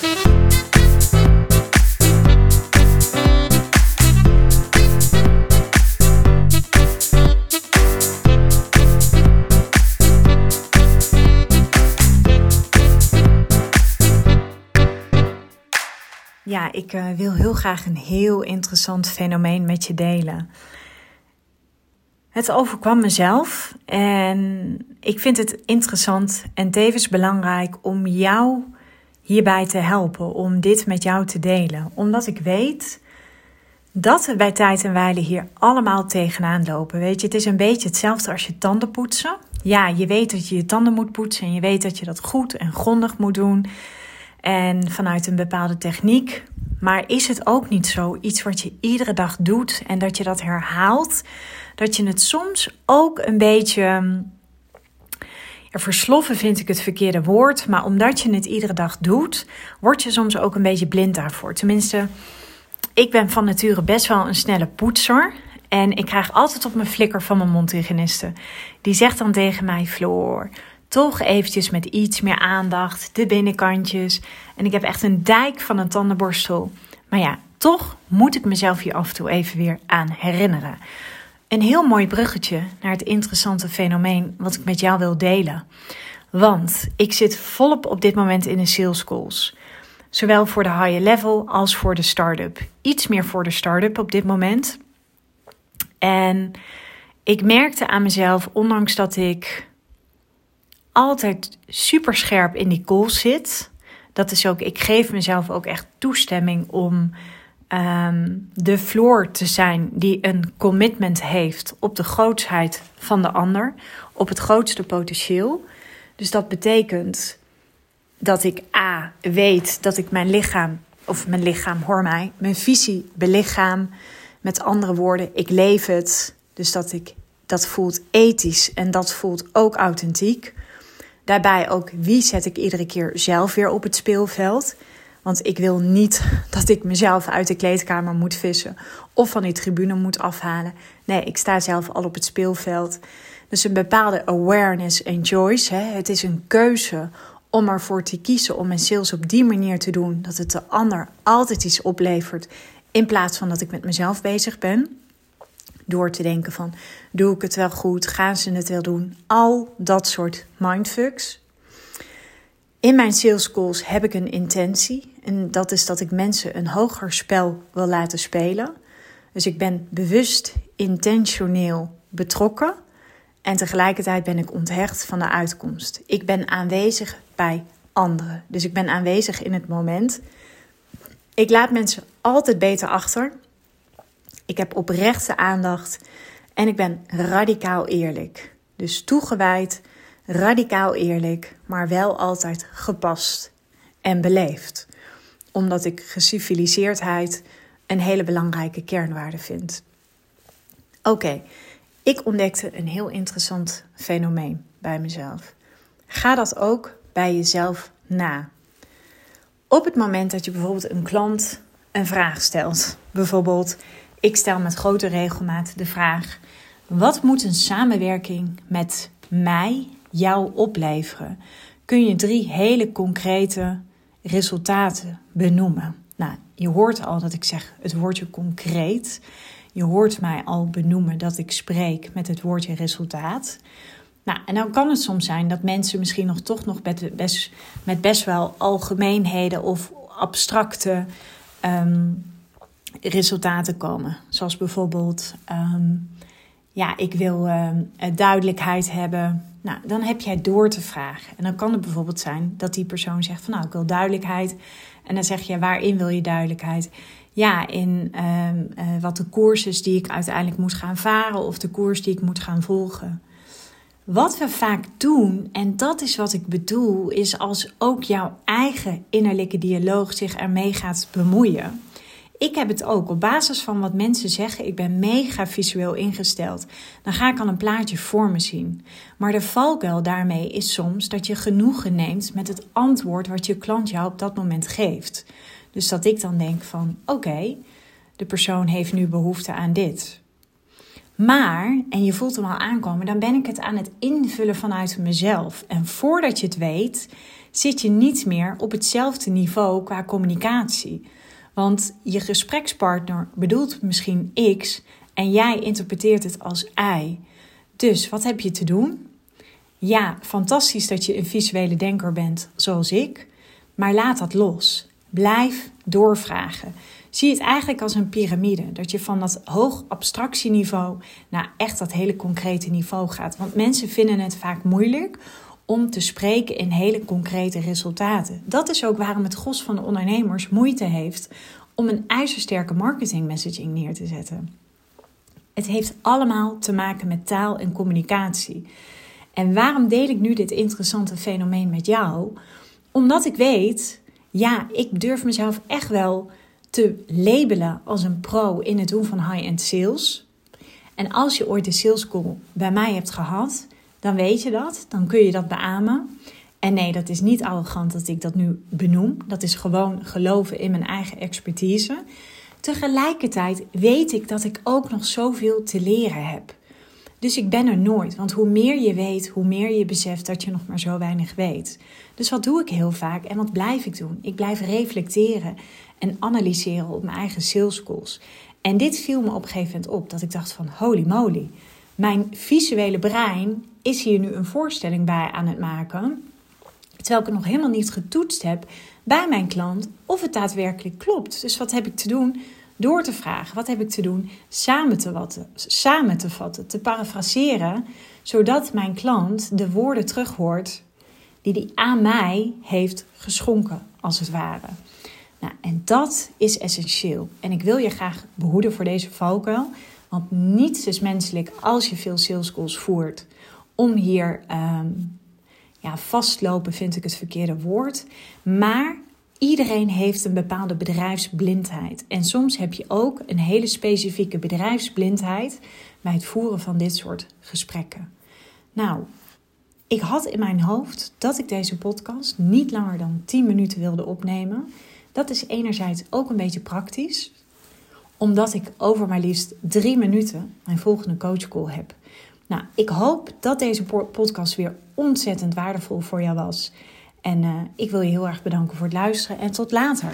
Ja, ik uh, wil heel graag een heel interessant fenomeen met je delen. Het overkwam mezelf en ik vind het interessant en tevens belangrijk om jou hierbij te helpen, om dit met jou te delen. Omdat ik weet dat we bij tijd en wijle hier allemaal tegenaan lopen. Weet je, het is een beetje hetzelfde als je tanden poetsen. Ja, je weet dat je je tanden moet poetsen en je weet dat je dat goed en grondig moet doen en vanuit een bepaalde techniek. Maar is het ook niet zo iets wat je iedere dag doet en dat je dat herhaalt, dat je het soms ook een beetje. Versloffen vind ik het verkeerde woord, maar omdat je het iedere dag doet, word je soms ook een beetje blind daarvoor. Tenminste, ik ben van nature best wel een snelle poetser. En ik krijg altijd op mijn flikker van mijn mondhygiëniste. Die zegt dan tegen mij: Floor, toch eventjes met iets meer aandacht, de binnenkantjes. En ik heb echt een dijk van een tandenborstel. Maar ja, toch moet ik mezelf hier af en toe even weer aan herinneren. Een heel mooi bruggetje naar het interessante fenomeen wat ik met jou wil delen. Want ik zit volop op dit moment in de sales calls. Zowel voor de high level als voor de start-up. Iets meer voor de start-up op dit moment. En ik merkte aan mezelf, ondanks dat ik altijd super scherp in die call zit. Dat is ook, ik geef mezelf ook echt toestemming om um, de floor te zijn die een commitment heeft op de grootsheid van de ander, op het grootste potentieel. Dus dat betekent dat ik A weet dat ik mijn lichaam, of mijn lichaam hoor mij, mijn visie belichaam. Met andere woorden, ik leef het. Dus dat ik dat voelt ethisch en dat voelt ook authentiek. Daarbij ook wie zet ik iedere keer zelf weer op het speelveld. Want ik wil niet dat ik mezelf uit de kleedkamer moet vissen of van die tribune moet afhalen. Nee, ik sta zelf al op het speelveld. Dus een bepaalde awareness en choice. Hè. Het is een keuze om ervoor te kiezen om mijn sales op die manier te doen dat het de ander altijd iets oplevert. In plaats van dat ik met mezelf bezig ben door te denken van doe ik het wel goed, gaan ze het wel doen, al dat soort mindfucks. In mijn sales calls heb ik een intentie en dat is dat ik mensen een hoger spel wil laten spelen. Dus ik ben bewust intentioneel betrokken en tegelijkertijd ben ik onthecht van de uitkomst. Ik ben aanwezig bij anderen. Dus ik ben aanwezig in het moment. Ik laat mensen altijd beter achter ik heb oprechte aandacht en ik ben radicaal eerlijk. Dus toegewijd, radicaal eerlijk, maar wel altijd gepast en beleefd. Omdat ik geciviliseerdheid een hele belangrijke kernwaarde vind. Oké, ik ontdekte een heel interessant fenomeen bij mezelf. Ga dat ook bij jezelf na. Op het moment dat je bijvoorbeeld een klant een vraag stelt, bijvoorbeeld ik stel met grote regelmaat de vraag: wat moet een samenwerking met mij jou opleveren? Kun je drie hele concrete resultaten benoemen? Nou, je hoort al dat ik zeg het woordje concreet. Je hoort mij al benoemen dat ik spreek met het woordje resultaat. Nou, en dan kan het soms zijn dat mensen misschien nog toch nog met best, met best wel algemeenheden of abstracte um, resultaten komen. Zoals bijvoorbeeld, ehm, ja, ik wil um, duidelijkheid hebben. Nou, dan heb jij door te vragen. En dan kan het bijvoorbeeld zijn dat die persoon zegt van nou, ik wil duidelijkheid. En dan zeg je, waarin wil je duidelijkheid? Ja, in um, uh, wat de koers is die ik uiteindelijk moet gaan varen of de koers die ik moet gaan volgen. Wat we vaak doen, en dat is wat ik bedoel, is als ook jouw eigen innerlijke dialoog zich ermee gaat bemoeien ik heb het ook op basis van wat mensen zeggen. Ik ben mega visueel ingesteld. Dan ga ik al een plaatje voor me zien. Maar de valkuil daarmee is soms dat je genoegen neemt met het antwoord wat je klant jou op dat moment geeft. Dus dat ik dan denk van oké, de persoon heeft nu behoefte aan dit. Maar, en je voelt hem al aankomen, dan ben ik het aan het invullen vanuit mezelf. En voordat je het weet, zit je niet meer op hetzelfde niveau qua communicatie. Want je gesprekspartner bedoelt misschien X en jij interpreteert het als Y. Dus wat heb je te doen? Ja, fantastisch dat je een visuele denker bent, zoals ik, maar laat dat los. Blijf doorvragen. Zie het eigenlijk als een piramide. Dat je van dat hoog abstractieniveau naar echt dat hele concrete niveau gaat. Want mensen vinden het vaak moeilijk om te spreken in hele concrete resultaten. Dat is ook waarom het gros van de ondernemers moeite heeft om een ijzersterke marketing messaging neer te zetten. Het heeft allemaal te maken met taal en communicatie. En waarom deel ik nu dit interessante fenomeen met jou? Omdat ik weet, ja, ik durf mezelf echt wel te labelen als een pro in het doen van high-end sales. En als je ooit de sales call bij mij hebt gehad, dan weet je dat, dan kun je dat beamen. En nee, dat is niet arrogant dat ik dat nu benoem. Dat is gewoon geloven in mijn eigen expertise. Tegelijkertijd weet ik dat ik ook nog zoveel te leren heb. Dus ik ben er nooit, want hoe meer je weet, hoe meer je beseft dat je nog maar zo weinig weet. Dus wat doe ik heel vaak en wat blijf ik doen? Ik blijf reflecteren en analyseren op mijn eigen sales. En dit viel me op een gegeven moment op, dat ik dacht van holy moly, mijn visuele brein is hier nu een voorstelling bij aan het maken, terwijl ik het nog helemaal niet getoetst heb bij mijn klant of het daadwerkelijk klopt. Dus wat heb ik te doen? Door te vragen, wat heb ik te doen? Samen te, vatten, samen te vatten, te parafraseren, zodat mijn klant de woorden terughoort die hij aan mij heeft geschonken, als het ware. Nou, en dat is essentieel. En ik wil je graag behoeden voor deze valkuil. Want niets is menselijk als je veel sales calls voert. Om hier um, ja, vastlopen vind ik het verkeerde woord. Maar iedereen heeft een bepaalde bedrijfsblindheid. En soms heb je ook een hele specifieke bedrijfsblindheid bij het voeren van dit soort gesprekken. Nou, ik had in mijn hoofd dat ik deze podcast niet langer dan 10 minuten wilde opnemen. Dat is enerzijds ook een beetje praktisch, omdat ik over maar liefst drie minuten mijn volgende coachcall heb. Nou, ik hoop dat deze podcast weer ontzettend waardevol voor jou was. En uh, ik wil je heel erg bedanken voor het luisteren en tot later.